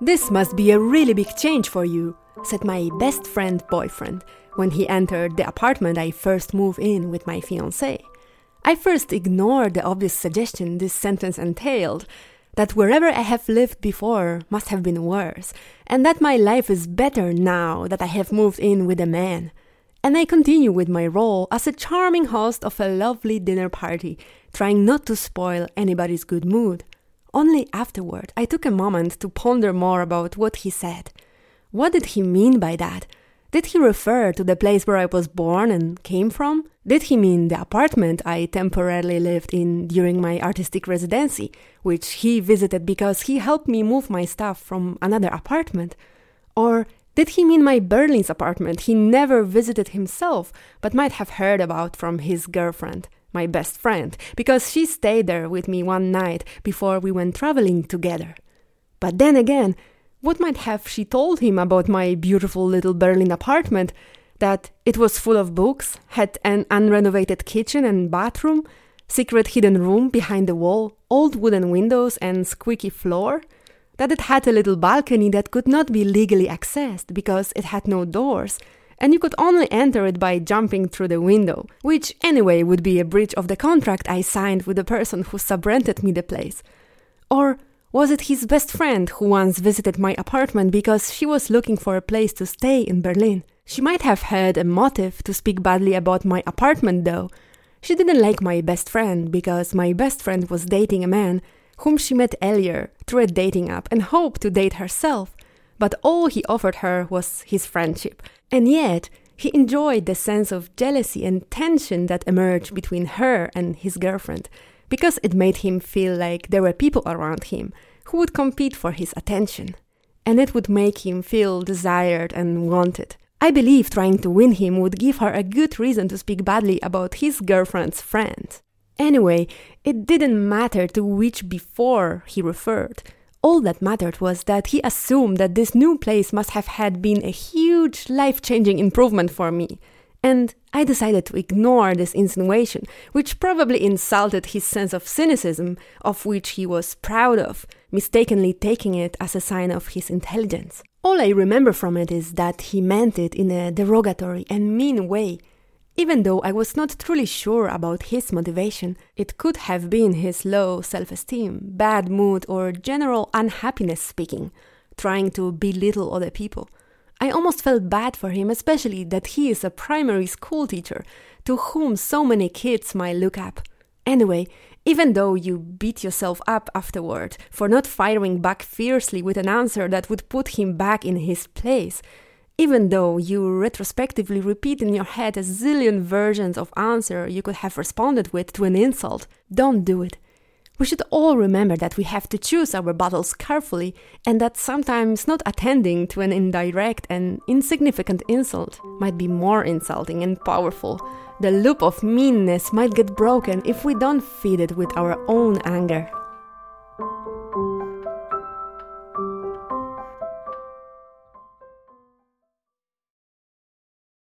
This must be a really big change for you, said my best friend boyfriend when he entered the apartment I first moved in with my fiancé. I first ignored the obvious suggestion this sentence entailed that wherever I have lived before must have been worse, and that my life is better now that I have moved in with a man. And I continue with my role as a charming host of a lovely dinner party, trying not to spoil anybody's good mood. Only afterward, I took a moment to ponder more about what he said. What did he mean by that? Did he refer to the place where I was born and came from? Did he mean the apartment I temporarily lived in during my artistic residency, which he visited because he helped me move my stuff from another apartment? Or did he mean my Berlin's apartment he never visited himself, but might have heard about from his girlfriend? my best friend, because she stayed there with me one night before we went traveling together. But then again, what might have she told him about my beautiful little Berlin apartment? That it was full of books, had an unrenovated kitchen and bathroom, secret hidden room behind the wall, old wooden windows, and squeaky floor? That it had a little balcony that could not be legally accessed because it had no doors, and you could only enter it by jumping through the window, which anyway would be a breach of the contract I signed with the person who subrented me the place. Or was it his best friend who once visited my apartment because she was looking for a place to stay in Berlin? She might have had a motive to speak badly about my apartment, though. She didn't like my best friend because my best friend was dating a man whom she met earlier through a dating app and hoped to date herself. But all he offered her was his friendship, and yet, he enjoyed the sense of jealousy and tension that emerged between her and his girlfriend, because it made him feel like there were people around him who would compete for his attention. And it would make him feel desired and wanted. I believe trying to win him would give her a good reason to speak badly about his girlfriend's friend. Anyway, it didn't matter to which before he referred. All that mattered was that he assumed that this new place must have had been a huge life changing improvement for me. And I decided to ignore this insinuation, which probably insulted his sense of cynicism, of which he was proud of, mistakenly taking it as a sign of his intelligence. All I remember from it is that he meant it in a derogatory and mean way, even though I was not truly sure about his motivation, it could have been his low self esteem, bad mood, or general unhappiness speaking, trying to belittle other people. I almost felt bad for him, especially that he is a primary school teacher to whom so many kids might look up. Anyway, even though you beat yourself up afterward for not firing back fiercely with an answer that would put him back in his place, even though you retrospectively repeat in your head a zillion versions of answer you could have responded with to an insult, don't do it. We should all remember that we have to choose our battles carefully and that sometimes not attending to an indirect and insignificant insult might be more insulting and powerful. The loop of meanness might get broken if we don't feed it with our own anger.